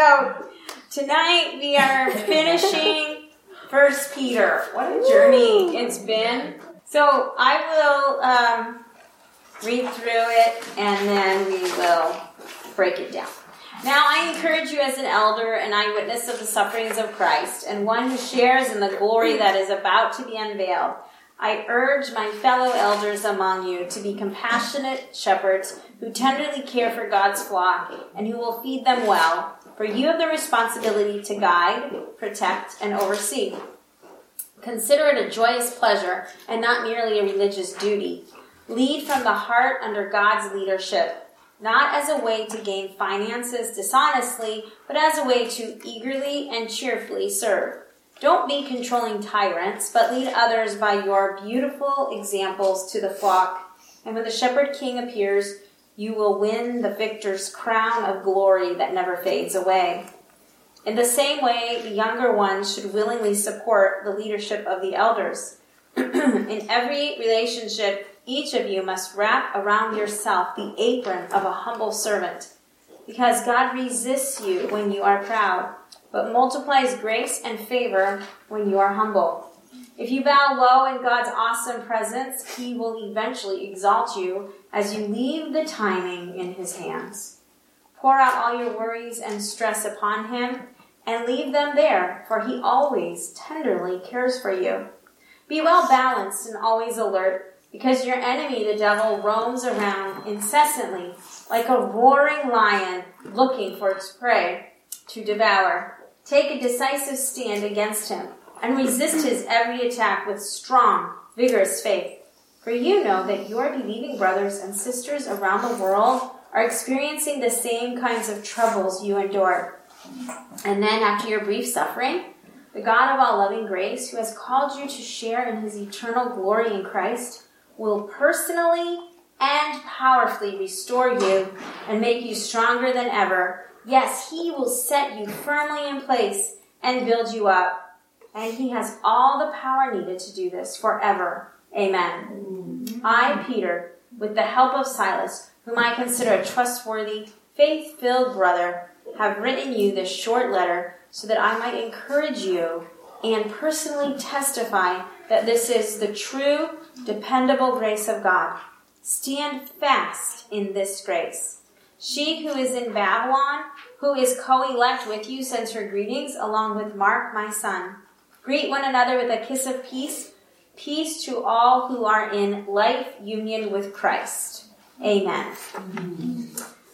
So tonight we are finishing First Peter. What a journey it's been. So I will um, read through it and then we will break it down. Now I encourage you as an elder and eyewitness of the sufferings of Christ and one who shares in the glory that is about to be unveiled. I urge my fellow elders among you to be compassionate shepherds who tenderly care for God's flock and who will feed them well, for you have the responsibility to guide, protect, and oversee. Consider it a joyous pleasure and not merely a religious duty. Lead from the heart under God's leadership not as a way to gain finances dishonestly, but as a way to eagerly and cheerfully serve. Don't be controlling tyrants, but lead others by your beautiful examples to the flock. And when the shepherd king appears, you will win the victor's crown of glory that never fades away. In the same way, the younger ones should willingly support the leadership of the elders. In every relationship, each of you must wrap around yourself the apron of a humble servant, because God resists you when you are proud, but multiplies grace and favor when you are humble. If you bow low in God's awesome presence, He will eventually exalt you as you leave the timing in His hands. Pour out all your worries and stress upon Him and leave them there, for He always tenderly cares for you. Be well balanced and always alert because your enemy, the devil, roams around incessantly like a roaring lion looking for its prey to devour. Take a decisive stand against him and resist his every attack with strong, vigorous faith. For you know that your believing brothers and sisters around the world are experiencing the same kinds of troubles you endured. And then, after your brief suffering, the God of all loving grace, who has called you to share in his eternal glory in Christ, will personally and powerfully restore you and make you stronger than ever. Yes, He will set you firmly in place and build you up. And He has all the power needed to do this forever. Amen. Mm-hmm. I, Peter, with the help of Silas, whom I consider a trustworthy, faith filled brother, have written you this short letter so that I might encourage you and personally testify that this is the true dependable grace of God. Stand fast in this grace. She who is in Babylon, who is co-elect with you, sends her greetings along with Mark, my son. Greet one another with a kiss of peace. Peace to all who are in life union with Christ. Amen.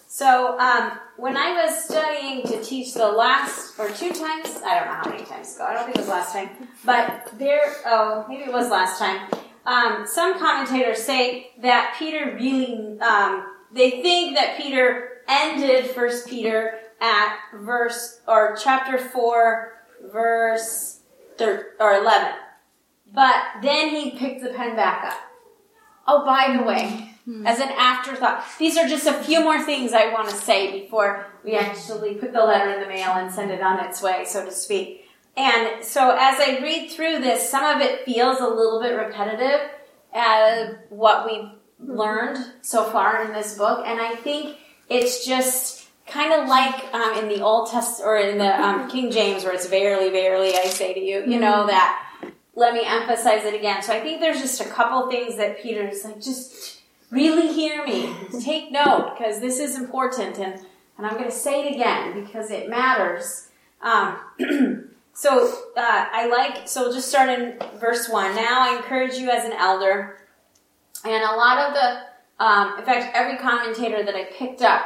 So, um, when I was studying to teach the last, or two times, I don't know how many times ago, I don't think it was last time, but there, oh, maybe it was last time, um, some commentators say that Peter really, um, they think that Peter ended First Peter at verse or chapter four, verse thir- or eleven, but then he picked the pen back up. Oh, by the way, hmm. as an afterthought, these are just a few more things I want to say before we actually put the letter in the mail and send it on its way, so to speak. And so as I read through this, some of it feels a little bit repetitive as what we've learned so far in this book. And I think it's just kind of like um, in the Old Testament or in the um, King James where it's verily, verily, I say to you, you know, mm-hmm. that let me emphasize it again. So I think there's just a couple things that Peter's like, just really hear me, take note, because this is important. And, and I'm going to say it again because it matters. Um, So uh, I like, so we'll just start in verse 1. Now I encourage you as an elder, and a lot of the, um, in fact, every commentator that I picked up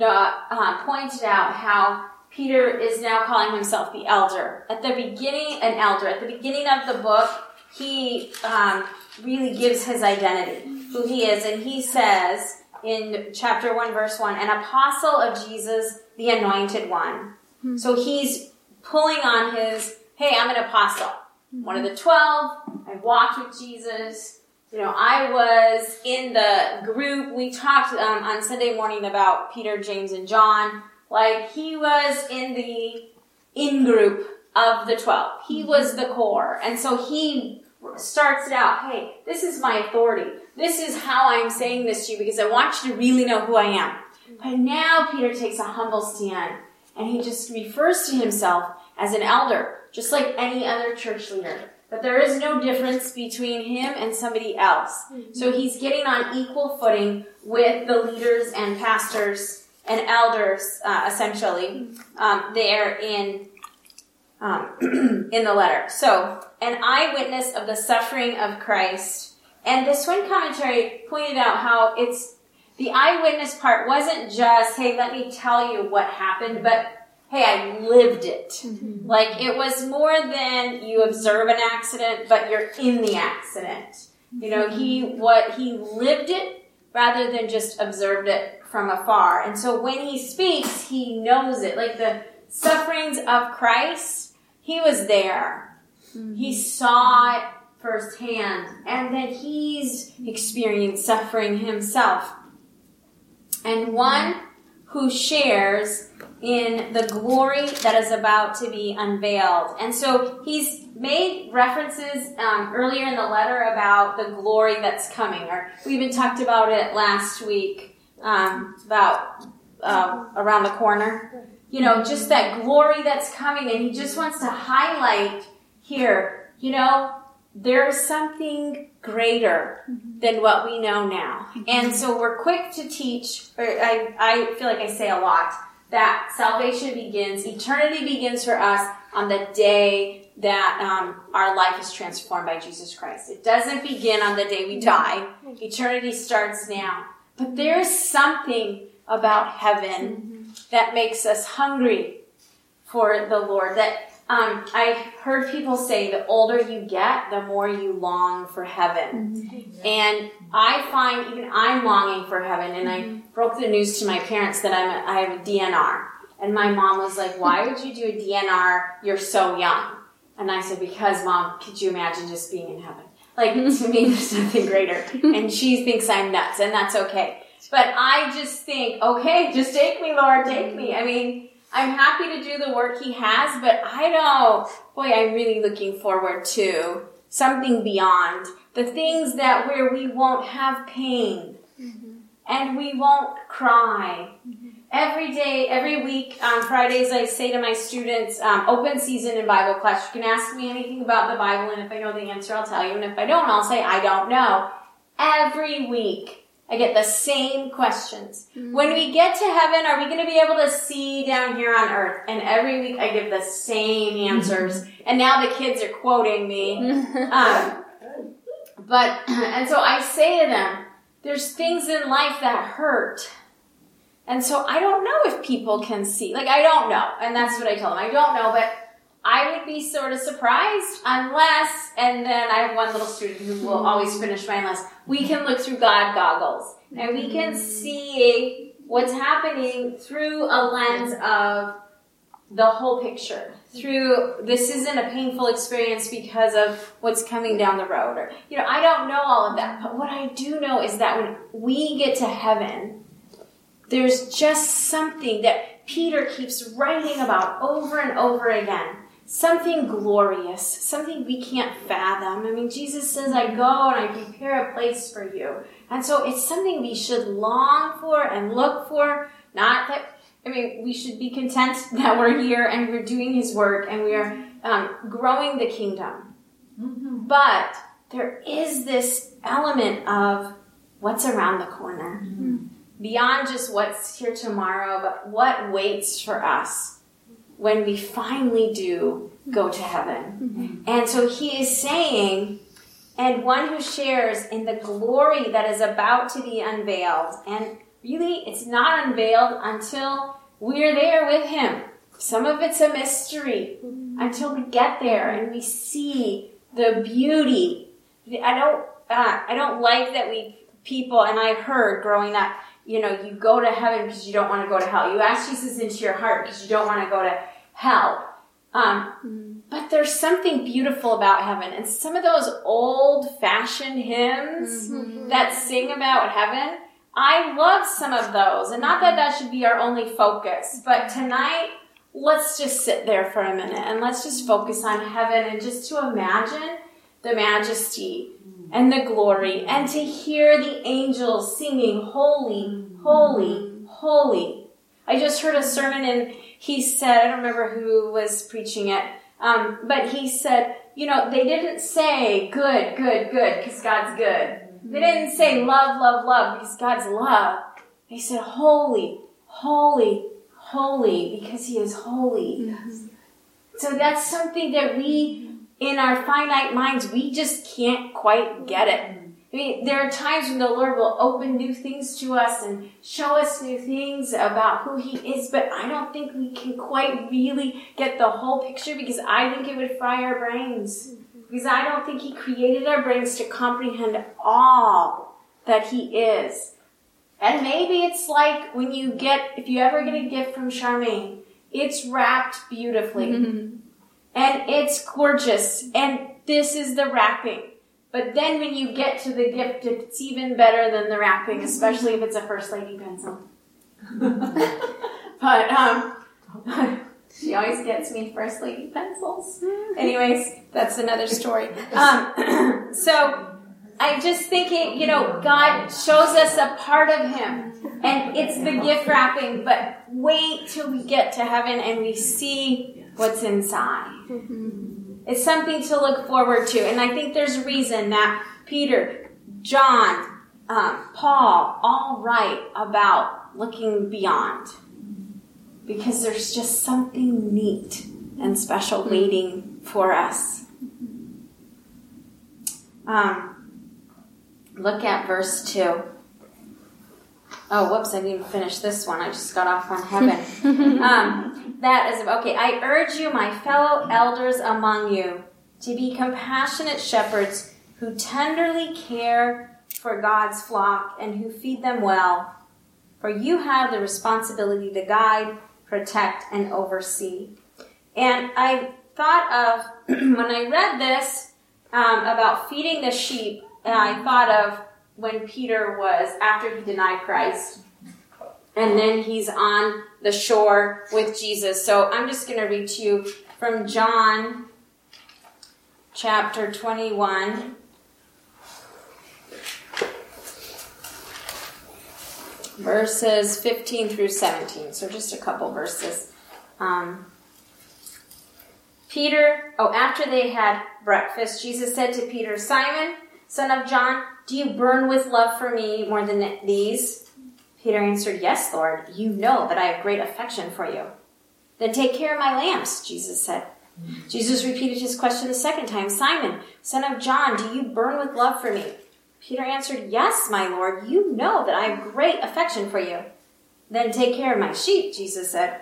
uh, pointed out how Peter is now calling himself the elder. At the beginning, an elder. At the beginning of the book, he um, really gives his identity, who he is, and he says in chapter 1, verse 1, an apostle of Jesus, the anointed one. Hmm. So he's pulling on his, hey, I'm an apostle. Mm-hmm. One of the twelve. I walked with Jesus. You know, I was in the group. We talked um, on Sunday morning about Peter, James, and John. Like he was in the in group of the twelve. He mm-hmm. was the core, and so he starts it out. Hey, this is my authority. This is how I'm saying this to you because I want you to really know who I am. But now Peter takes a humble stand and he just refers to himself as an elder, just like any other church leader. But there is no difference between him and somebody else. So he's getting on equal footing with the leaders and pastors and elders, uh, essentially, um, there in um, in the letter. So, an eyewitness of the suffering of Christ. And this one commentary pointed out how it's the eyewitness part wasn't just, hey, let me tell you what happened, but hey, I lived it. Mm-hmm. Like it was more than you observe an accident, but you're in the accident. You know, he what he lived it rather than just observed it from afar. And so when he speaks, he knows it. Like the sufferings of Christ, he was there. Mm-hmm. He saw it firsthand. And then he's experienced suffering himself. And one who shares in the glory that is about to be unveiled. And so he's made references um, earlier in the letter about the glory that's coming, or we even talked about it last week um, about uh, around the corner. You know, just that glory that's coming, and he just wants to highlight here, you know, there's something greater than what we know now. And so we're quick to teach, or I, I feel like I say a lot, that salvation begins, eternity begins for us on the day that um, our life is transformed by Jesus Christ. It doesn't begin on the day we die. Eternity starts now. But there's something about heaven that makes us hungry for the Lord. That um, I heard people say the older you get, the more you long for heaven. Mm-hmm. And I find even I'm longing for heaven. And mm-hmm. I broke the news to my parents that I'm a, I have a DNR. And my mom was like, why would you do a DNR? You're so young. And I said, because mom, could you imagine just being in heaven? Like, to me, there's nothing greater. And she thinks I'm nuts, and that's okay. But I just think, okay, just take me, Lord, take me. I mean, I'm happy to do the work he has, but I don't, boy, I'm really looking forward to something beyond the things that where we won't have pain mm-hmm. and we won't cry. Mm-hmm. Every day, every week on Fridays, I say to my students, um, open season in Bible class. You can ask me anything about the Bible, and if I know the answer, I'll tell you. And if I don't, I'll say, I don't know. Every week, I get the same questions. Mm-hmm. When we get to heaven, are we going to be able to see down here on earth? And every week I give the same answers. Mm-hmm. And now the kids are quoting me. um, but, and so I say to them, there's things in life that hurt. And so I don't know if people can see. Like, I don't know. And that's what I tell them. I don't know, but I would be sort of surprised unless, and then I have one little student who will always finish my unless, we can look through God goggles and we can mm-hmm. see what's happening through a lens of the whole picture. Through this isn't a painful experience because of what's coming down the road, or you know, I don't know all of that. But what I do know is that when we get to heaven, there's just something that Peter keeps writing about over and over again something glorious, something we can't fathom. I mean, Jesus says, I go and I prepare a place for you. And so it's something we should long for and look for. Not that, I mean, we should be content that we're here and we're doing His work and we are um, growing the kingdom. Mm-hmm. But there is this element of what's around the corner. Mm-hmm. Beyond just what's here tomorrow, but what waits for us when we finally do go to heaven. Mm-hmm. And so he is saying, and one who shares in the glory that is about to be unveiled. And really, it's not unveiled until we're there with him. Some of it's a mystery mm-hmm. until we get there and we see the beauty. I don't, uh, I don't like that we people, and I heard growing up, you know, you go to heaven because you don't want to go to hell. You ask Jesus into your heart because you don't want to go to hell. Um, mm. But there's something beautiful about heaven. And some of those old fashioned hymns mm-hmm. that sing about heaven, I love some of those. And not that that should be our only focus, but tonight, let's just sit there for a minute and let's just focus on heaven and just to imagine the majesty and the glory and to hear the angels singing, Holy, Holy, Holy. I just heard a sermon and he said, I don't remember who was preaching it, um, but he said, you know, they didn't say good, good, good, because God's good. They didn't say love, love, love, because God's love. They said holy, holy, holy, because he is holy. Mm-hmm. So that's something that we, in our finite minds, we just can't quite get it. I mean, there are times when the Lord will open new things to us and show us new things about who He is, but I don't think we can quite really get the whole picture because I think it would fry our brains. Because I don't think He created our brains to comprehend all that He is. And maybe it's like when you get, if you ever get a gift from Charmaine, it's wrapped beautifully. And it's gorgeous. And this is the wrapping. But then when you get to the gift, it's even better than the wrapping, especially if it's a First Lady pencil. but um, she always gets me First Lady pencils. Anyways, that's another story. Um, so I'm just thinking, you know, God shows us a part of Him, and it's the gift wrapping. But wait till we get to heaven and we see what's inside. It's something to look forward to. And I think there's a reason that Peter, John, um, Paul all write about looking beyond. Because there's just something neat and special waiting for us. Um, look at verse 2. Oh, whoops, I didn't finish this one. I just got off on heaven. um, that is, okay. I urge you, my fellow elders among you, to be compassionate shepherds who tenderly care for God's flock and who feed them well. For you have the responsibility to guide, protect, and oversee. And I thought of, when I read this um, about feeding the sheep, and I thought of when Peter was, after he denied Christ, and then he's on the shore with Jesus. So I'm just going to read to you from John chapter 21. Verses 15 through 17. So just a couple verses. Um, Peter, oh, after they had breakfast, Jesus said to Peter, Simon, son of John, do you burn with love for me more than these? Peter answered, Yes, Lord, you know that I have great affection for you. Then take care of my lambs, Jesus said. Jesus repeated his question the second time Simon, son of John, do you burn with love for me? Peter answered, Yes, my Lord, you know that I have great affection for you. Then take care of my sheep, Jesus said.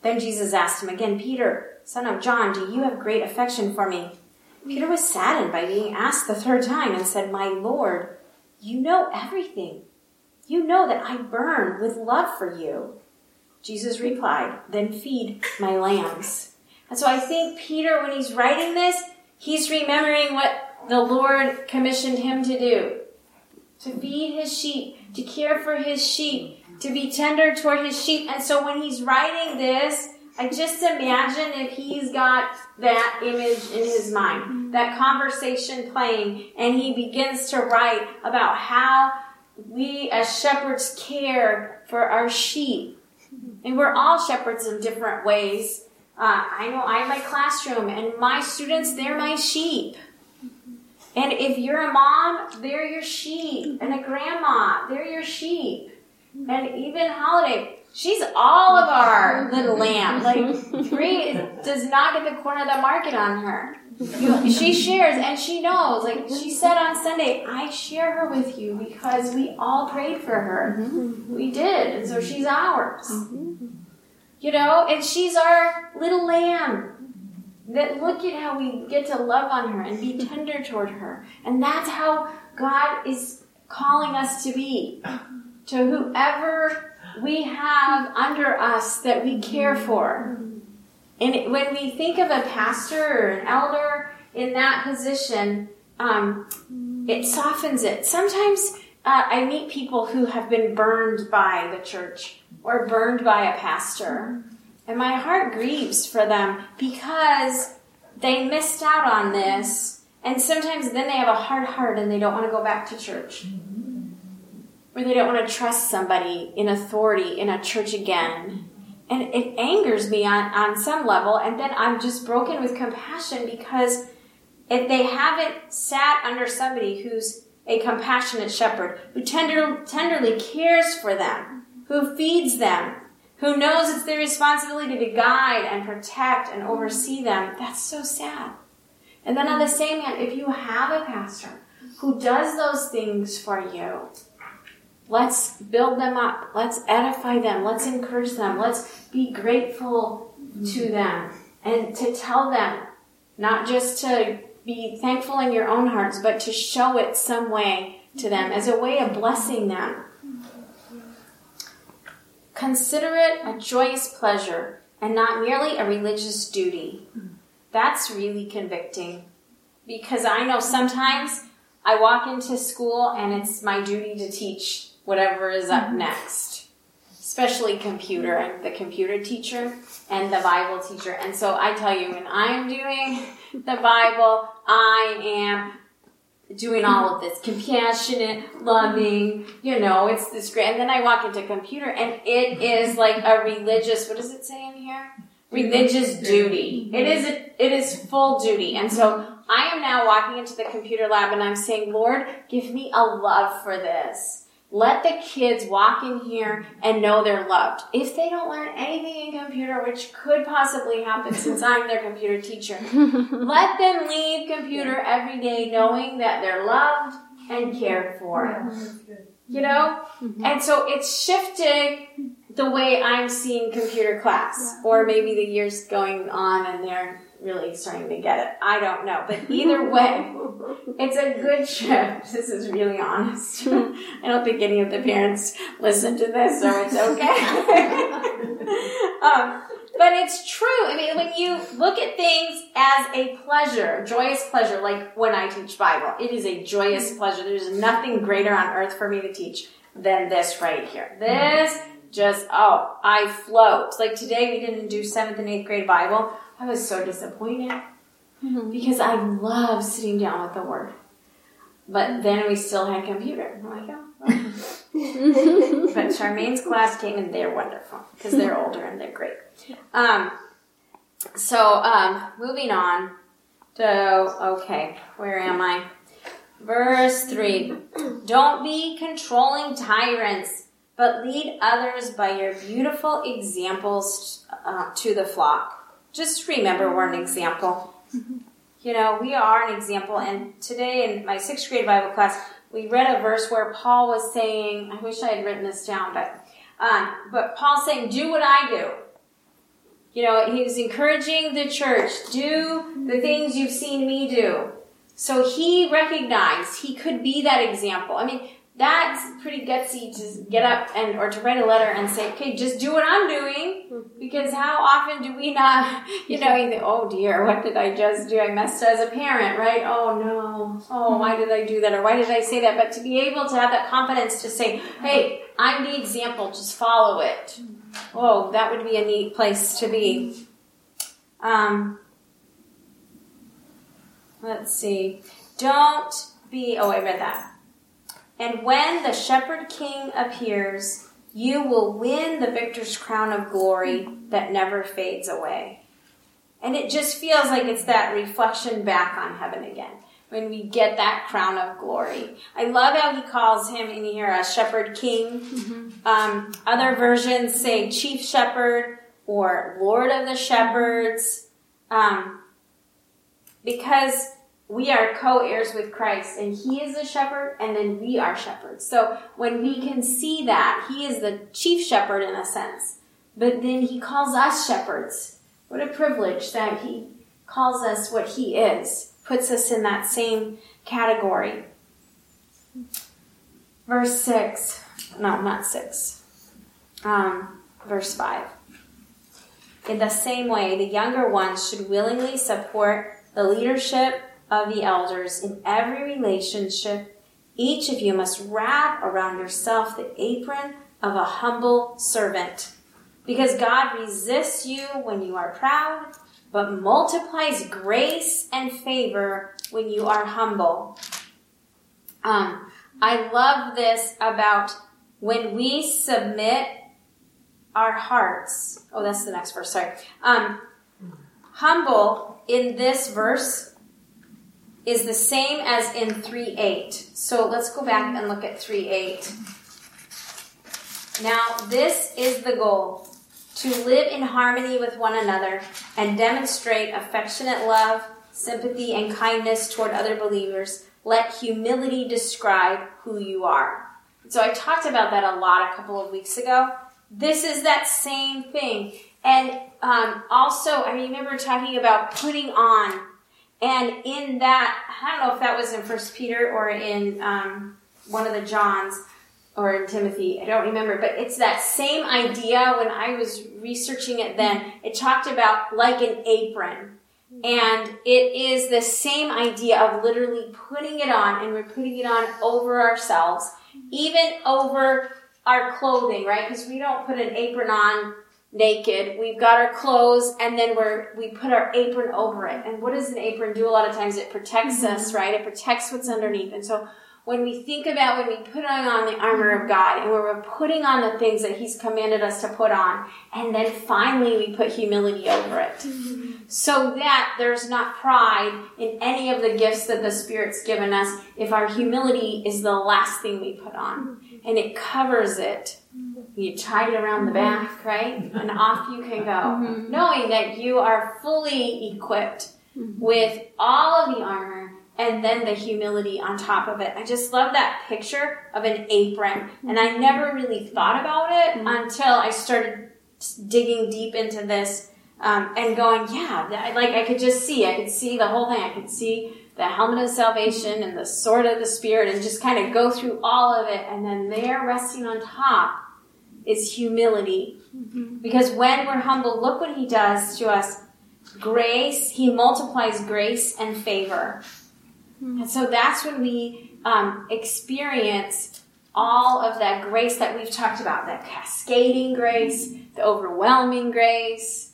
Then Jesus asked him again, Peter, son of John, do you have great affection for me? Peter was saddened by being asked the third time and said, My Lord, you know everything. You know that I burn with love for you. Jesus replied, Then feed my lambs. And so I think Peter, when he's writing this, he's remembering what the Lord commissioned him to do to feed his sheep, to care for his sheep, to be tender toward his sheep. And so when he's writing this, I just imagine if he's got that image in his mind, that conversation playing, and he begins to write about how we as shepherds care for our sheep. And we're all shepherds in different ways. Uh, I know I'm my classroom, and my students, they're my sheep. And if you're a mom, they're your sheep. And a grandma, they're your sheep. And even holiday, She's all of our little lamb. Like three does not get the corner of the market on her. She shares and she knows. Like she said on Sunday, I share her with you because we all prayed for her. Mm-hmm. We did, and so she's ours. Mm-hmm. You know, and she's our little lamb. That look at how we get to love on her and be tender toward her. And that's how God is calling us to be. To whoever we have under us that we care mm-hmm. for. And when we think of a pastor or an elder in that position, um, it softens it. Sometimes uh, I meet people who have been burned by the church or burned by a pastor, and my heart grieves for them because they missed out on this. And sometimes then they have a hard heart and they don't want to go back to church or they don't want to trust somebody in authority in a church again. And it angers me on, on some level. And then I'm just broken with compassion because if they haven't sat under somebody who's a compassionate shepherd, who tender, tenderly cares for them, who feeds them, who knows it's their responsibility to guide and protect and oversee them, that's so sad. And then on the same hand, if you have a pastor who does those things for you, let's build them up. Let's edify them. Let's encourage them. Let's be grateful to mm-hmm. them and to tell them, not just to be thankful in your own hearts, but to show it some way to them as a way of blessing them. Consider it a joyous pleasure and not merely a religious duty. That's really convicting because I know sometimes I walk into school and it's my duty to teach whatever is up mm-hmm. next, especially computer. I'm the computer teacher and the Bible teacher. And so I tell you, when I'm doing the Bible, I am doing all of this compassionate, loving, you know, it's this great. And then I walk into computer and it is like a religious, what does it say in here? Religious duty. It mm-hmm. is, a, it is full duty. And so I am now walking into the computer lab and I'm saying, Lord, give me a love for this. Let the kids walk in here and know they're loved. If they don't learn anything in computer, which could possibly happen since I'm their computer teacher, let them leave computer every day knowing that they're loved and cared for. You know? Mm-hmm. And so it's shifting the way I'm seeing computer class. Or maybe the years going on and they're really starting to get it. I don't know. But either way, it's a good shift. This is really honest. I don't think any of the parents listen to this, so it's okay. um, but it's true. I mean, when you look at things as a pleasure, joyous pleasure, like when I teach Bible, it is a joyous pleasure. There's nothing greater on earth for me to teach than this right here. This just, oh, I float. Like today we didn't do seventh and eighth grade Bible. I was so disappointed mm-hmm. because I love sitting down with the Word. But then we still had computer. I'm like, oh. but Charmaine's class came and they're wonderful because they're older and they're great. Um, so, um, moving on So, okay, where am I? Verse 3. Don't be controlling tyrants, but lead others by your beautiful examples uh, to the flock just remember we're an example. You know, we are an example. And today in my sixth grade Bible class, we read a verse where Paul was saying, I wish I had written this down, but, um, but Paul saying, do what I do. You know, he was encouraging the church, do the things you've seen me do. So he recognized he could be that example. I mean, that's pretty gutsy to get up and or to write a letter and say, okay, just do what I'm doing. Mm-hmm. Because how often do we not, you know, you think, oh dear, what did I just do? I messed as a parent, right? Oh no. Oh, why mm-hmm. did I do that? Or why did I say that? But to be able to have that confidence to say, hey, I'm the example, just follow it. Mm-hmm. Oh, that would be a neat place to be. Um, let's see. Don't be, oh, I read that. And when the shepherd king appears, you will win the victor's crown of glory that never fades away. And it just feels like it's that reflection back on heaven again when we get that crown of glory. I love how he calls him in here a shepherd king. Mm-hmm. Um, other versions say chief shepherd or lord of the shepherds. Um, because we are co-heirs with Christ and he is the shepherd and then we are shepherds. So when we can see that, he is the chief shepherd in a sense, but then he calls us shepherds. What a privilege that he calls us what he is, puts us in that same category. Verse 6, no, not 6, um, verse 5. In the same way, the younger ones should willingly support the leadership of the elders in every relationship, each of you must wrap around yourself the apron of a humble servant. Because God resists you when you are proud, but multiplies grace and favor when you are humble. Um, I love this about when we submit our hearts. Oh, that's the next verse. Sorry. Um, humble in this verse is the same as in 3 8. So let's go back and look at 3 8. Now, this is the goal to live in harmony with one another and demonstrate affectionate love, sympathy, and kindness toward other believers. Let humility describe who you are. So I talked about that a lot a couple of weeks ago. This is that same thing. And um, also, I remember talking about putting on. And in that, I don't know if that was in First Peter or in um, one of the Johns, or in Timothy, I don't remember, but it's that same idea when I was researching it then. It talked about like an apron. And it is the same idea of literally putting it on and we're putting it on over ourselves, even over our clothing, right? Because we don't put an apron on naked. We've got our clothes and then we're, we put our apron over it. And what does an apron do a lot of times? It protects mm-hmm. us, right? It protects what's underneath. And so when we think about when we put on the armor of God and when we're putting on the things that He's commanded us to put on, and then finally we put humility over it. Mm-hmm. So that there's not pride in any of the gifts that the Spirit's given us if our humility is the last thing we put on. And it covers it. You tie it around the back, right? And off you can go. Mm-hmm. Knowing that you are fully equipped mm-hmm. with all of the armor and then the humility on top of it. I just love that picture of an apron. And I never really thought about it mm-hmm. until I started digging deep into this um, and going, yeah, like I could just see, I could see the whole thing. I could see the helmet of salvation and the sword of the spirit and just kind of go through all of it. And then there resting on top is humility. Mm-hmm. Because when we're humble, look what he does to us. Grace, he multiplies grace and favor. Mm-hmm. And so that's when we um, experience all of that grace that we've talked about that cascading grace, the overwhelming grace,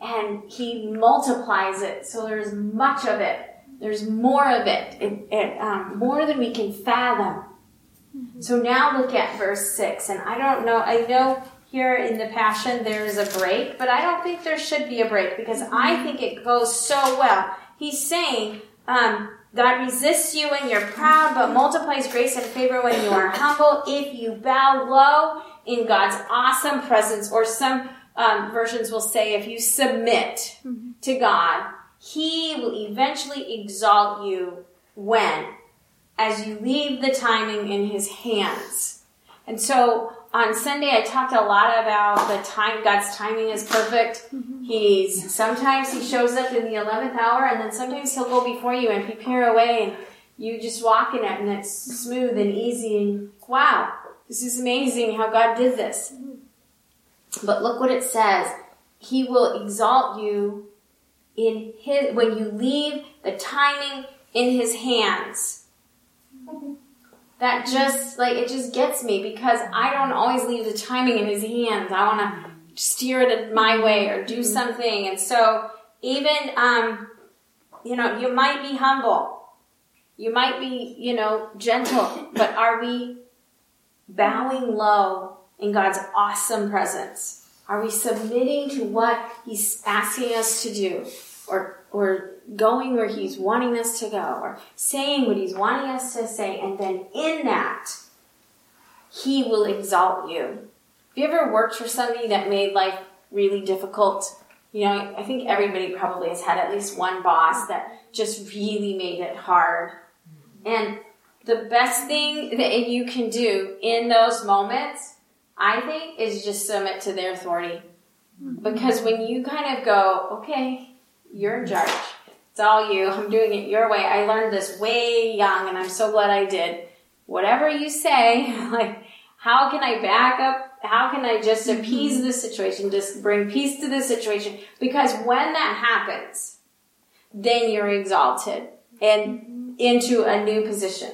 and He multiplies it. So there's much of it. There's more of it, it, it um, more than we can fathom. Mm-hmm. So now look at verse 6. And I don't know, I know here in the Passion there is a break, but I don't think there should be a break because I mm-hmm. think it goes so well. He's saying, um, God resists you when you're proud, but multiplies grace and favor when you are humble. If you bow low in God's awesome presence, or some um, versions will say, if you submit mm-hmm. to God, He will eventually exalt you when? As you leave the timing in His hands. And so on Sunday, I talked a lot about the time. God's timing is perfect. Mm-hmm. He's sometimes he shows up in the eleventh hour, and then sometimes he'll go before you and prepare a way, and you just walk in it, and it's smooth and easy. And wow, this is amazing how God did this. But look what it says: He will exalt you in His when you leave the timing in His hands. That just like it just gets me because I don't always leave the timing in his hands. I want to steer it my way or do mm-hmm. something, and so even um, you know you might be humble, you might be you know gentle, but are we bowing low in God's awesome presence? Are we submitting to what He's asking us to do, or or going where He's wanting us to go, or saying what He's wanting us to say, and then in that, He will exalt you. Have you ever worked for somebody that made life really difficult? You know, I think everybody probably has had at least one boss that just really made it hard. And the best thing that you can do in those moments, I think, is just submit to their authority. Mm-hmm. Because when you kind of go, okay, you're in charge. It's all you. I'm doing it your way. I learned this way young and I'm so glad I did. Whatever you say, like, how can I back up? How can I just mm-hmm. appease the situation? Just bring peace to the situation? Because when that happens, then you're exalted and into a new position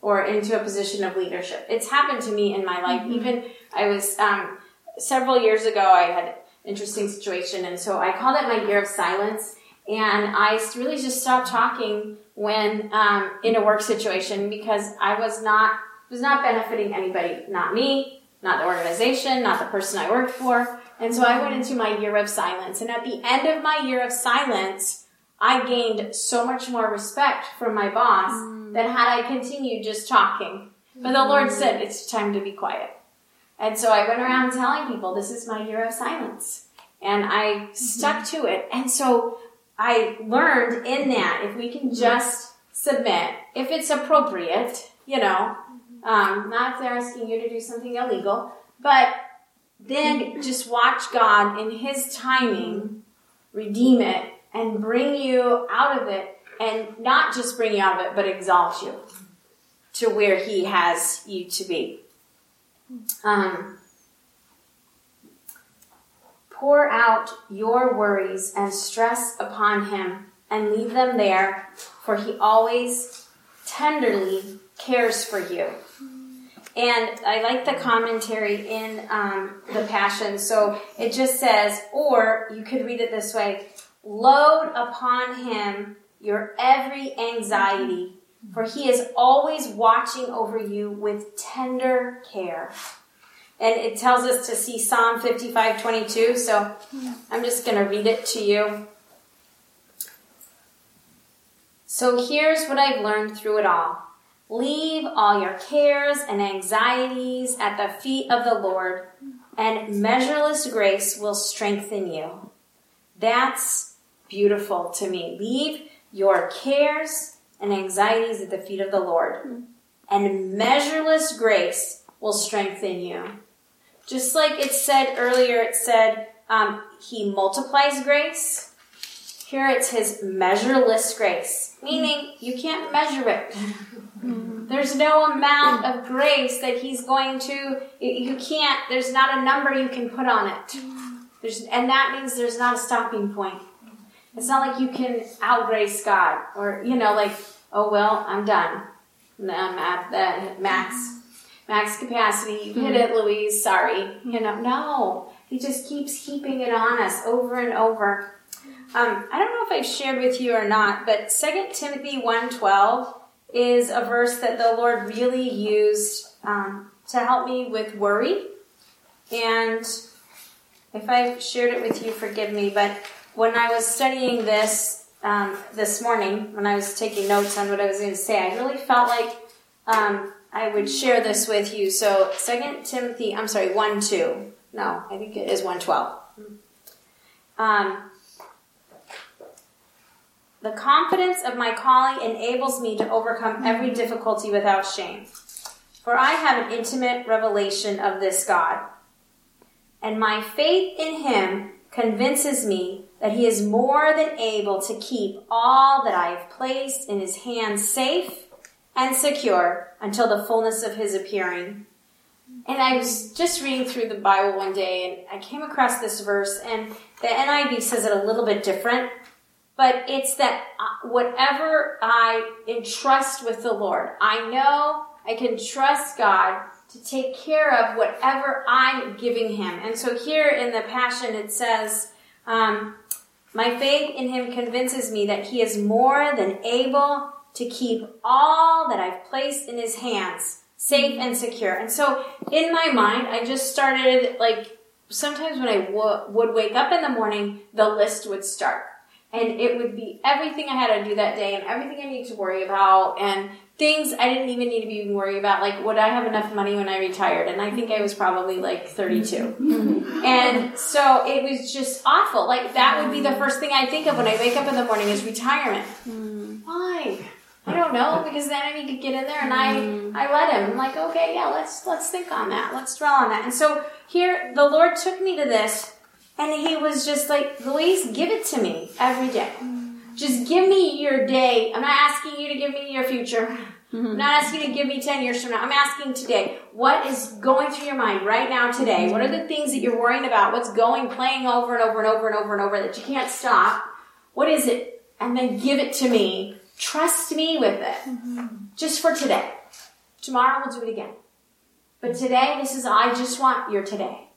or into a position of leadership. It's happened to me in my life. Mm-hmm. Even I was, um, several years ago, I had an interesting situation. And so I called it my year of silence and I really just stopped talking when um, in a work situation because I was not was not benefiting anybody, not me, not the organization, not the person I worked for. And so I went into my year of silence. And at the end of my year of silence, I gained so much more respect from my boss mm. than had I continued just talking. But the Lord said, it's time to be quiet. And so I went around telling people, this is my year of silence. And I stuck to it. And so I learned in that if we can just submit, if it's appropriate, you know, um, not if they're asking you to do something illegal, but then just watch God in His timing redeem it and bring you out of it, and not just bring you out of it, but exalt you to where He has you to be. Um, pour out your worries and stress upon Him and leave them there, for He always tenderly cares for you. And I like the commentary in um, the Passion. So it just says, or you could read it this way load upon him your every anxiety, for he is always watching over you with tender care. And it tells us to see Psalm 55 22. So I'm just going to read it to you. So here's what I've learned through it all. Leave all your cares and anxieties at the feet of the Lord, and measureless grace will strengthen you. That's beautiful to me. Leave your cares and anxieties at the feet of the Lord, and measureless grace will strengthen you. Just like it said earlier, it said um, He multiplies grace. Here it's His measureless grace, meaning you can't measure it. There's no amount of grace that he's going to, you can't, there's not a number you can put on it. There's, and that means there's not a stopping point. It's not like you can outgrace God or, you know, like, oh, well, I'm done. I'm at the max, max capacity. You hit it, Louise. Sorry. You know, no. He just keeps keeping it on us over and over. Um, I don't know if I've shared with you or not, but 2 Timothy 1.12 is a verse that the Lord really used um, to help me with worry. And if I've shared it with you, forgive me. But when I was studying this um, this morning, when I was taking notes on what I was going to say, I really felt like um, I would share this with you. So, Second Timothy, I'm sorry, 1 2. No, I think it is 112. Um, the confidence of my calling enables me to overcome every difficulty without shame. For I have an intimate revelation of this God. And my faith in him convinces me that he is more than able to keep all that I have placed in his hands safe and secure until the fullness of his appearing. And I was just reading through the Bible one day and I came across this verse and the NIV says it a little bit different. But it's that uh, whatever I entrust with the Lord, I know I can trust God to take care of whatever I'm giving Him. And so here in the Passion it says, um, My faith in Him convinces me that He is more than able to keep all that I've placed in His hands safe and secure. And so in my mind, I just started like, sometimes when I w- would wake up in the morning, the list would start and it would be everything I had to do that day and everything I need to worry about and things I didn't even need to be worried about. Like, would I have enough money when I retired? And I think I was probably like 32. Mm-hmm. and so it was just awful. Like, that would be the first thing I think of when I wake up in the morning is retirement. Mm. Don't know because then I could get in there and I mm. I let him. I'm like, okay, yeah, let's let's think on that. Let's dwell on that. And so here the Lord took me to this and he was just like, Louise, give it to me every day. Just give me your day. I'm not asking you to give me your future. Mm-hmm. I'm not asking you to give me 10 years from now. I'm asking today, what is going through your mind right now today? What are the things that you're worrying about? What's going, playing over and over and over and over and over that you can't stop? What is it? And then give it to me. Trust me with it. Mm-hmm. Just for today. Tomorrow we'll do it again. But today, this is, I just want your today.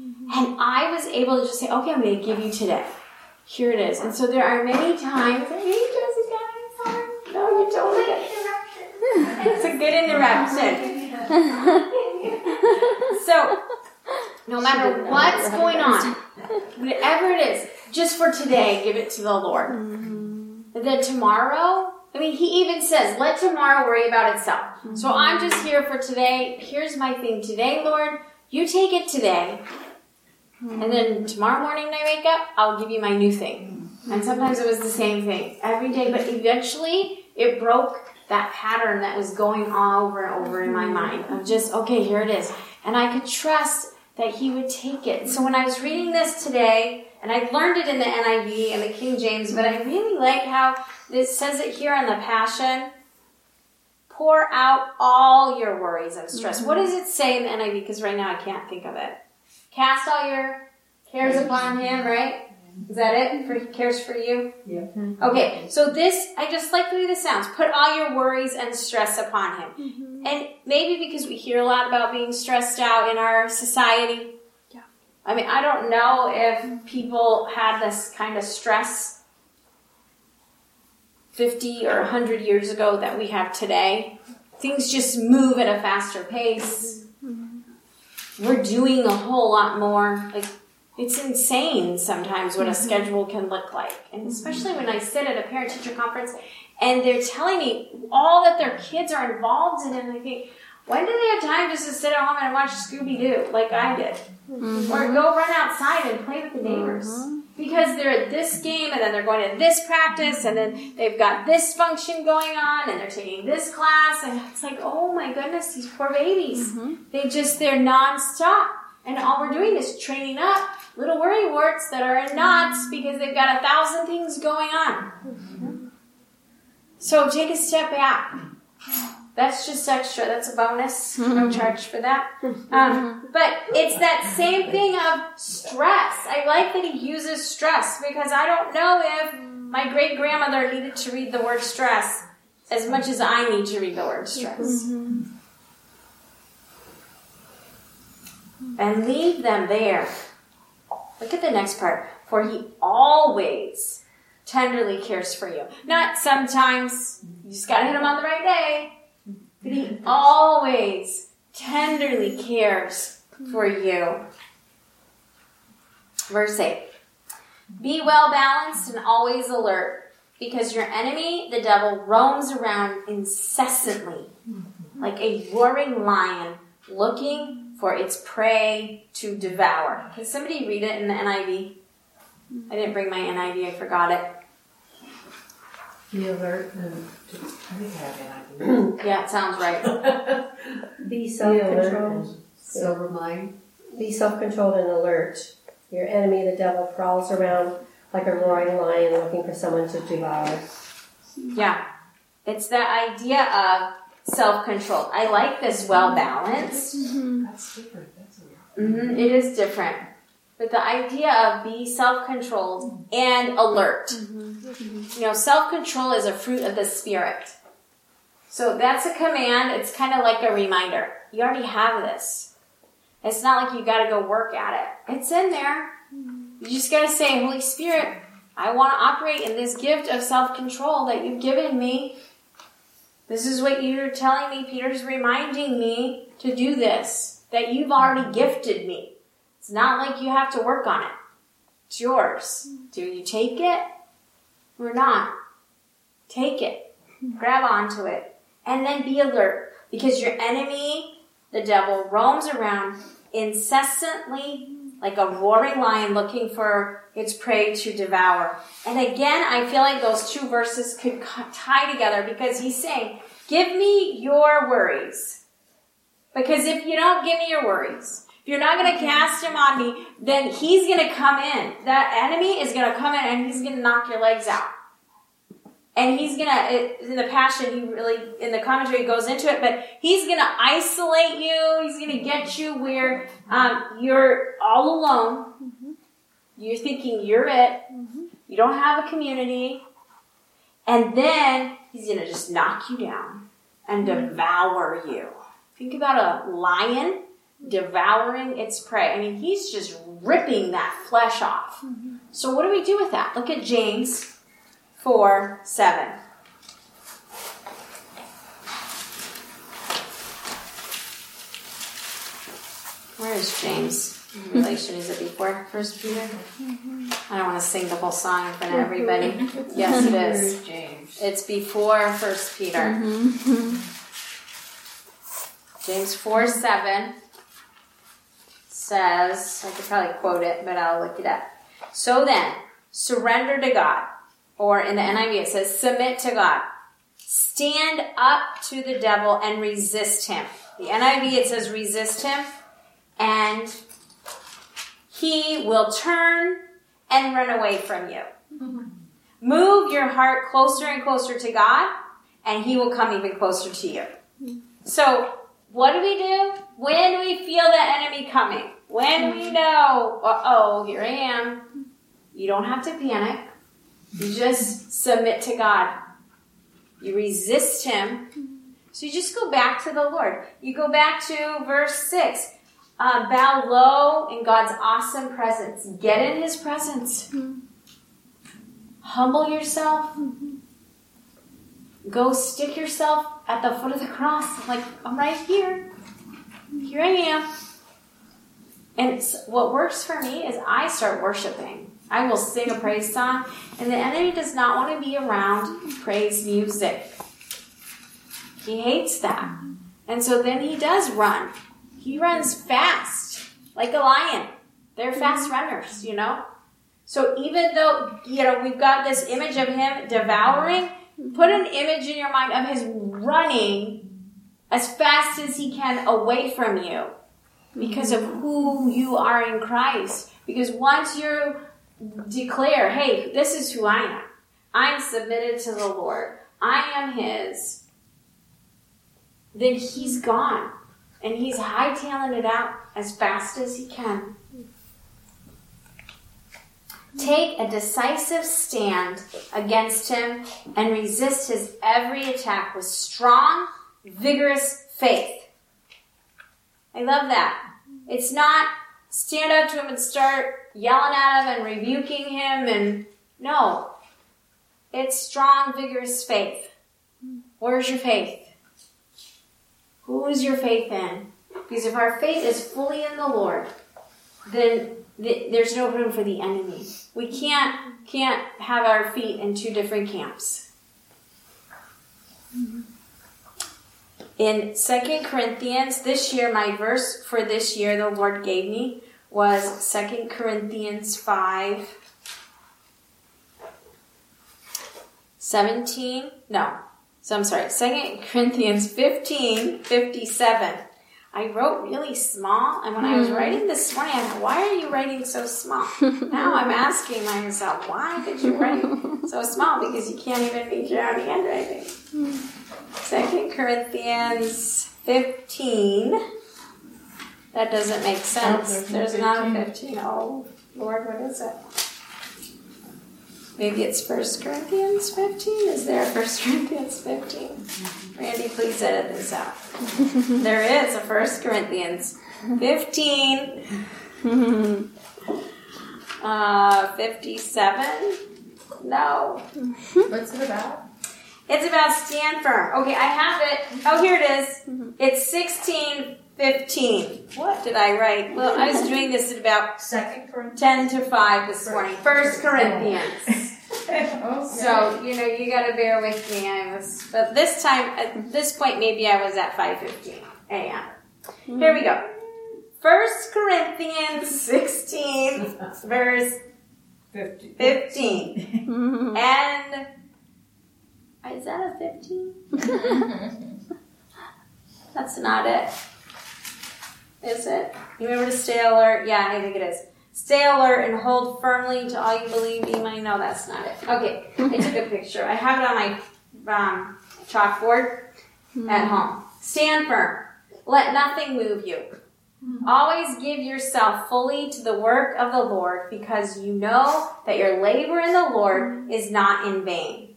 Mm-hmm. And I was able to just say, okay, I'm going to give you today. Here it is. And so there are many times. Hey, Jessica, sorry. No, you totally get it. It's a good interruption. so, no matter what's going on, whatever it is, just for today, give it to the Lord. Mm-hmm. Then tomorrow, I mean, he even says, let tomorrow worry about itself. Mm-hmm. So I'm just here for today. Here's my thing today, Lord. You take it today. Mm-hmm. And then tomorrow morning when I wake up, I'll give you my new thing. And sometimes it was the same thing every day, but eventually it broke that pattern that was going all over and over in my mind of just, okay, here it is. And I could trust that he would take it. So when I was reading this today, and I learned it in the NIV and the King James, but I really like how it says it here in the Passion. Pour out all your worries and stress. Mm-hmm. What does it say in the NIV? Because right now I can't think of it. Cast all your cares upon him, right? Is that it? For cares for you? Yeah. Okay, so this, I just like the way this sounds. Put all your worries and stress upon him. Mm-hmm. And maybe because we hear a lot about being stressed out in our society. Yeah. I mean, I don't know if people had this kind of stress 50 or 100 years ago that we have today. Things just move at a faster pace. Mm-hmm. We're doing a whole lot more. Like, it's insane sometimes what a mm-hmm. schedule can look like. And especially when I sit at a parent teacher conference and they're telling me all that their kids are involved in, and I think, when do they have time just to sit at home and watch Scooby Doo like I did? Mm-hmm. Or go run outside and play with the neighbors? Mm-hmm. Because they're at this game and then they're going to this practice and then they've got this function going on and they're taking this class and it's like, oh my goodness, these poor babies. Mm-hmm. They just, they're nonstop. And all we're doing is training up little worry warts that are in knots because they've got a thousand things going on. So take a step back. That's just extra. That's a bonus. No charge for that. Um, but it's that same thing of stress. I like that he uses stress because I don't know if my great grandmother needed to read the word stress as much as I need to read the word stress. And leave them there. Look at the next part. For he always tenderly cares for you. Not sometimes. You just gotta hit him on the right day. But he always tenderly cares for you. Verse 8. Be well balanced and always alert, because your enemy, the devil, roams around incessantly like a roaring lion looking for its prey to devour. Can somebody read it in the NIV? I didn't bring my NIV, I forgot it. Be alert and I think I have NIV. yeah, it sounds right. Be self-controlled. Sober mind. Be self-controlled and alert. Your enemy, the devil, prowls around like a roaring lion looking for someone to devour. Yeah. It's the idea of self-controlled. I like this well balanced. Mm-hmm. That's different. That's mm-hmm. It is different. But the idea of be self-controlled and alert. Mm-hmm. You know, self-control is a fruit of the spirit. So that's a command. It's kind of like a reminder. You already have this. It's not like you got to go work at it. It's in there. You just got to say, Holy Spirit, I want to operate in this gift of self-control that you've given me this is what you're telling me. Peter's reminding me to do this, that you've already gifted me. It's not like you have to work on it. It's yours. Do you take it or not? Take it. Grab onto it. And then be alert because your enemy, the devil, roams around incessantly like a roaring lion looking for its prey to devour. And again, I feel like those two verses could tie together because he's saying, give me your worries. Because if you don't give me your worries, if you're not going to cast him on me, then he's going to come in. That enemy is going to come in and he's going to knock your legs out. And he's gonna, in the passion, he really, in the commentary, goes into it, but he's gonna isolate you. He's gonna get you where um, you're all alone. Mm-hmm. You're thinking you're it. Mm-hmm. You don't have a community. And then he's gonna just knock you down and mm-hmm. devour you. Think about a lion devouring its prey. I mean, he's just ripping that flesh off. Mm-hmm. So what do we do with that? Look at James 4, 7. Where is James? In relation, is it before First Peter? I don't want to sing the whole song in front of everybody. Yes, it is. James. It's before First Peter. Mm-hmm. James 4 7 says, I could probably quote it, but I'll look it up. So then, surrender to God. Or in the NIV, it says, submit to God. Stand up to the devil and resist him. The NIV, it says, resist him, and he will turn and run away from you. Move your heart closer and closer to God, and He will come even closer to you. So, what do we do? When we feel the enemy coming? When we know, uh oh, here I am. You don't have to panic. You just submit to God. You resist Him. So you just go back to the Lord. You go back to verse 6. Uh, bow low in God's awesome presence. Get in His presence. Humble yourself. Go stick yourself at the foot of the cross. Like, I'm right here. Here I am. And what works for me is I start worshiping. I will sing a praise song, and the enemy does not want to be around praise music. He hates that. And so then he does run. He runs fast, like a lion. They're mm-hmm. fast runners, you know? So even though, you know, we've got this image of him devouring, put an image in your mind of his running as fast as he can away from you because of mm-hmm. who you are in Christ. Because once you declare, hey, this is who I am, I'm submitted to the Lord, I am his, then he's gone. And he's hightailing it out as fast as he can. Take a decisive stand against him and resist his every attack with strong, vigorous faith. I love that. It's not stand up to him and start yelling at him and rebuking him and no. It's strong, vigorous faith. Where's your faith? Who is your faith in? Because if our faith is fully in the Lord, then th- there's no room for the enemy. We can't can't have our feet in two different camps. In Second Corinthians, this year, my verse for this year the Lord gave me was Second Corinthians 5 17. No. So I'm sorry, Second Corinthians 15 57. I wrote really small, and when I was hmm. writing this morning, I thought, why are you writing so small? now I'm asking myself, why did you write so small? Because you can't even read your own handwriting. Second Corinthians 15. That doesn't make sense. Oh, there's not a 15. Oh, Lord, what is it? Maybe it's First Corinthians 15? Is there a First Corinthians 15? Randy, please edit this out. there is a First Corinthians 15. Uh, 57? No. What's it about? It's about stand firm. Okay, I have it. Oh, here it is. It's 16 15. What did I write? Well, I was doing this at about Second Corinthians. 10 to 5 this morning. First Corinthians. So, you know, you gotta bear with me. I was, but this time, at this point, maybe I was at 5.15 a.m. Here we go. First Corinthians 16, verse Fifty. 15. And, is that a 15? That's not it. Is it? You remember to stay alert? Yeah, I think it is. Stay alert and hold firmly to all you believe you might know. That's not it. Okay, I took a picture. I have it on my um, chalkboard hmm. at home. Stand firm. Let nothing move you. Hmm. Always give yourself fully to the work of the Lord because you know that your labor in the Lord hmm. is not in vain.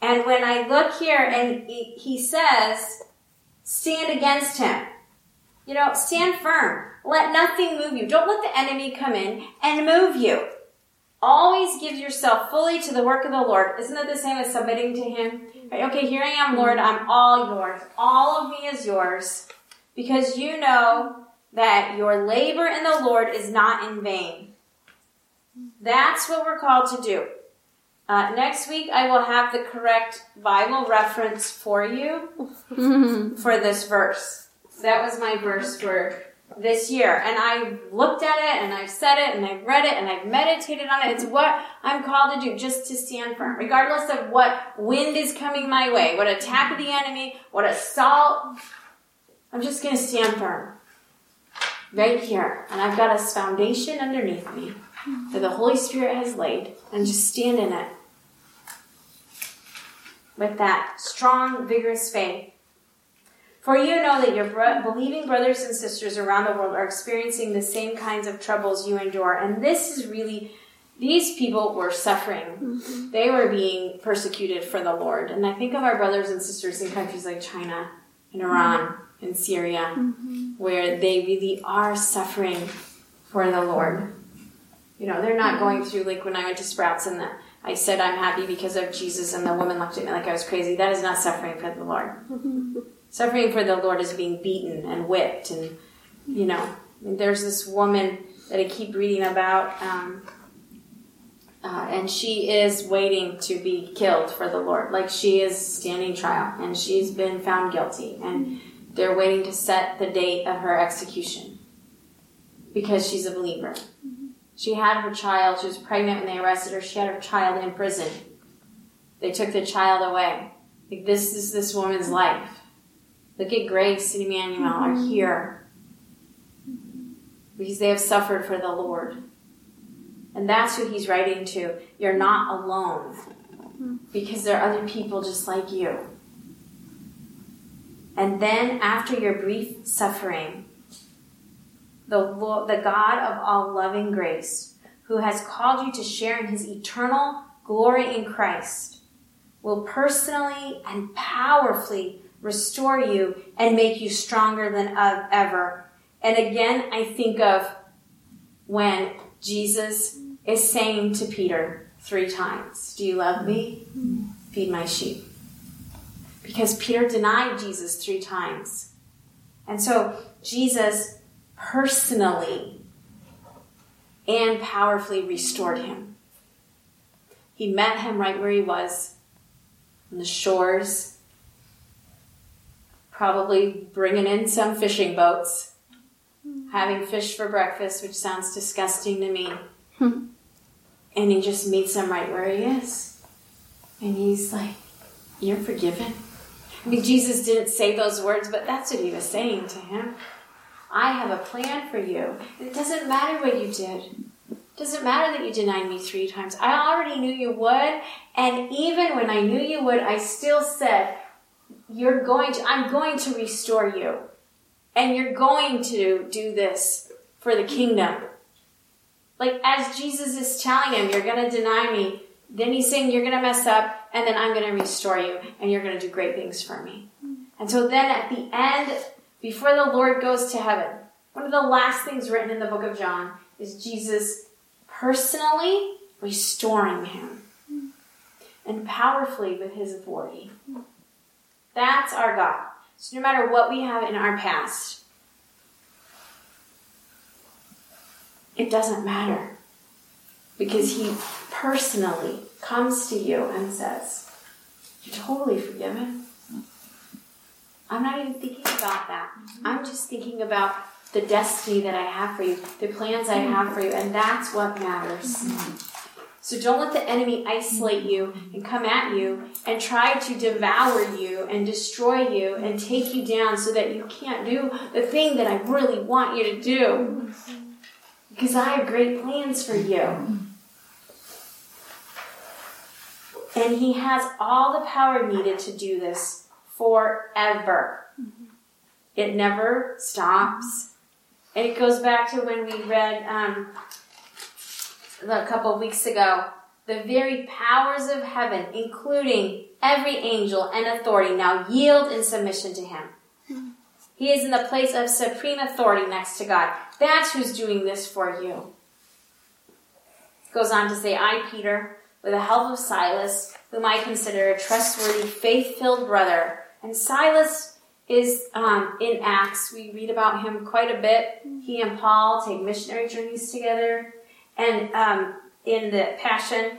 And when I look here and he he says, stand against him. You know, stand firm. Let nothing move you. Don't let the enemy come in and move you. Always give yourself fully to the work of the Lord. Isn't that the same as submitting to Him? Right, Okay, here I am, Lord. I'm all yours. All of me is yours. Because you know that your labor in the Lord is not in vain. That's what we're called to do. Uh, next week, I will have the correct Bible reference for you for this verse. That was my verse for this year. And I looked at it and I've said it and I've read it and I've meditated on it. It's what I'm called to do, just to stand firm, regardless of what wind is coming my way, what attack of the enemy, what assault. I'm just going to stand firm right here. And I've got a foundation underneath me that the Holy Spirit has laid and just stand in it with that strong, vigorous faith. For you know that your bro- believing brothers and sisters around the world are experiencing the same kinds of troubles you endure. And this is really, these people were suffering. Mm-hmm. They were being persecuted for the Lord. And I think of our brothers and sisters in countries like China and Iran mm-hmm. and Syria, mm-hmm. where they really are suffering for the Lord. You know, they're not going through like when I went to Sprouts and the I said I'm happy because of Jesus, and the woman looked at me like I was crazy. That is not suffering for the Lord. Suffering for the Lord is being beaten and whipped, and you know, there's this woman that I keep reading about, um, uh, and she is waiting to be killed for the Lord. Like she is standing trial, and she's been found guilty, and they're waiting to set the date of her execution because she's a believer. She had her child. She was pregnant when they arrested her. She had her child in prison. They took the child away. Like this is this woman's life. Look at Grace and Emmanuel are mm-hmm. here because they have suffered for the Lord. And that's who he's writing to. You're not alone because there are other people just like you. And then after your brief suffering, the, Lord, the God of all loving grace, who has called you to share in his eternal glory in Christ, will personally and powerfully restore you and make you stronger than ever. And again, I think of when Jesus is saying to Peter three times, Do you love me? Feed my sheep. Because Peter denied Jesus three times. And so Jesus personally and powerfully restored him. He met him right where he was on the shores, probably bringing in some fishing boats, having fish for breakfast, which sounds disgusting to me. Hmm. and he just meets him right where he is. And he's like, You're forgiven. I mean, Jesus didn't say those words, but that's what he was saying to him. I have a plan for you. It doesn't matter what you did. It doesn't matter that you denied me three times. I already knew you would. And even when I knew you would, I still said, you're going to, I'm going to restore you. And you're going to do this for the kingdom. Like as Jesus is telling him, you're going to deny me. Then he's saying, you're going to mess up and then I'm going to restore you and you're going to do great things for me. And so then at the end before the Lord goes to heaven. One of the last things written in the book of John is Jesus personally restoring him and powerfully with his authority. That's our God. So no matter what we have in our past, it doesn't matter because he personally comes to you and says, You're totally forgiven. I'm not even thinking about that. Mm-hmm. I'm just thinking about the destiny that I have for you, the plans I have for you, and that's what matters. Mm-hmm. So don't let the enemy isolate you and come at you and try to devour you and destroy you and take you down so that you can't do the thing that I really want you to do. Because I have great plans for you. And he has all the power needed to do this forever. It never stops. And it goes back to when we read um, a couple of weeks ago the very powers of heaven, including every angel and authority, now yield in submission to him. He is in the place of supreme authority next to God. That's who's doing this for you. Goes on to say, I, Peter, with the help of Silas, whom I consider a trustworthy, faith filled brother, and Silas is um, in Acts. We read about him quite a bit. He and Paul take missionary journeys together. And um, in the Passion,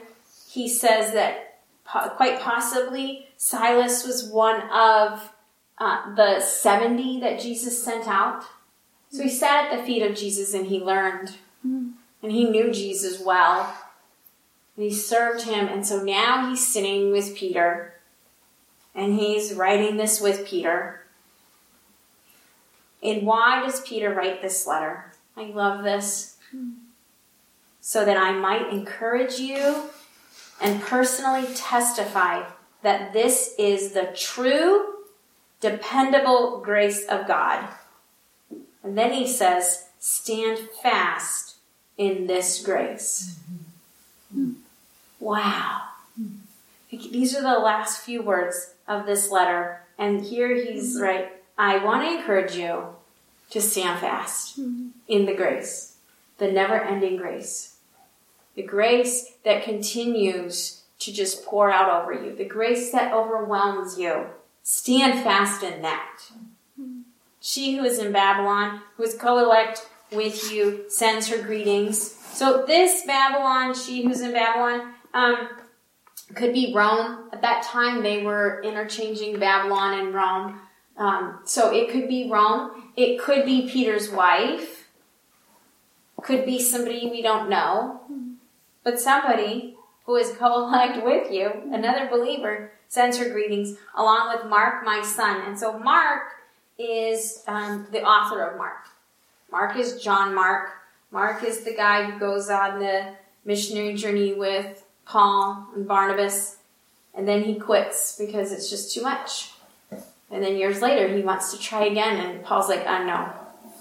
he says that po- quite possibly Silas was one of uh, the 70 that Jesus sent out. So he sat at the feet of Jesus and he learned. And he knew Jesus well. And he served him. And so now he's sitting with Peter. And he's writing this with Peter. And why does Peter write this letter? I love this. So that I might encourage you and personally testify that this is the true, dependable grace of God. And then he says, stand fast in this grace. Mm-hmm. Wow. These are the last few words of this letter. And here he's mm-hmm. right. I want to encourage you to stand fast mm-hmm. in the grace, the never ending grace, the grace that continues to just pour out over you, the grace that overwhelms you. Stand fast in that. She who is in Babylon, who is co elect with you, sends her greetings. So, this Babylon, she who's in Babylon, um, could be Rome. At that time, they were interchanging Babylon and Rome. Um, so, it could be Rome. It could be Peter's wife. Could be somebody we don't know. But somebody who is co elect with you, another believer, sends her greetings along with Mark, my son. And so, Mark is um, the author of Mark. Mark is John Mark. Mark is the guy who goes on the missionary journey with Paul and Barnabas, and then he quits because it's just too much. And then years later, he wants to try again, and Paul's like, "Oh no,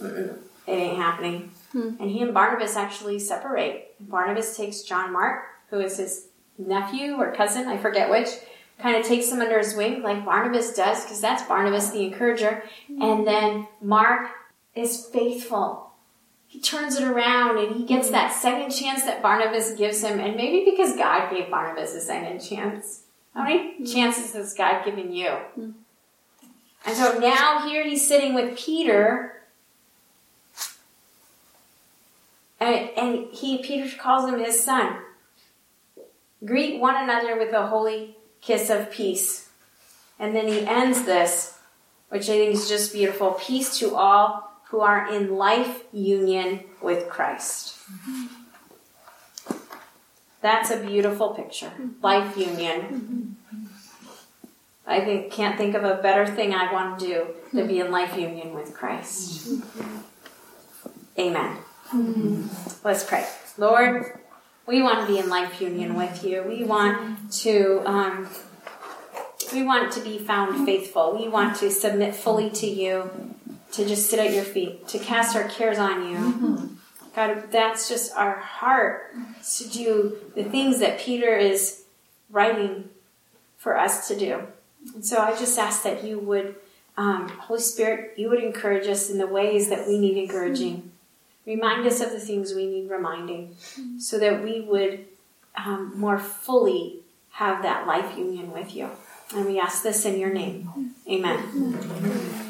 Mm-mm, it ain't happening." Hmm. And he and Barnabas actually separate. Barnabas takes John Mark, who is his nephew or cousin, I forget which, kind of takes him under his wing, like Barnabas does, because that's Barnabas the encourager. Hmm. And then Mark is faithful. He turns it around and he gets hmm. that second chance that Barnabas gives him, and maybe because God gave Barnabas a second chance. How many chances has God given you? And so now here he's sitting with Peter, and, and he Peter calls him his son. Greet one another with a holy kiss of peace. And then he ends this, which I think is just beautiful. Peace to all who are in life union with Christ. That's a beautiful picture. Life union. I think, can't think of a better thing I want to do than be in life union with Christ. Amen. Let's pray. Lord, we want to be in life union with you. We want to um, we want to be found faithful. We want to submit fully to you, to just sit at your feet, to cast our cares on you. God, that's just our heart to do the things that Peter is writing for us to do. And so I just ask that you would, um, Holy Spirit, you would encourage us in the ways that we need encouraging. Remind us of the things we need reminding so that we would um, more fully have that life union with you. And we ask this in your name. Amen.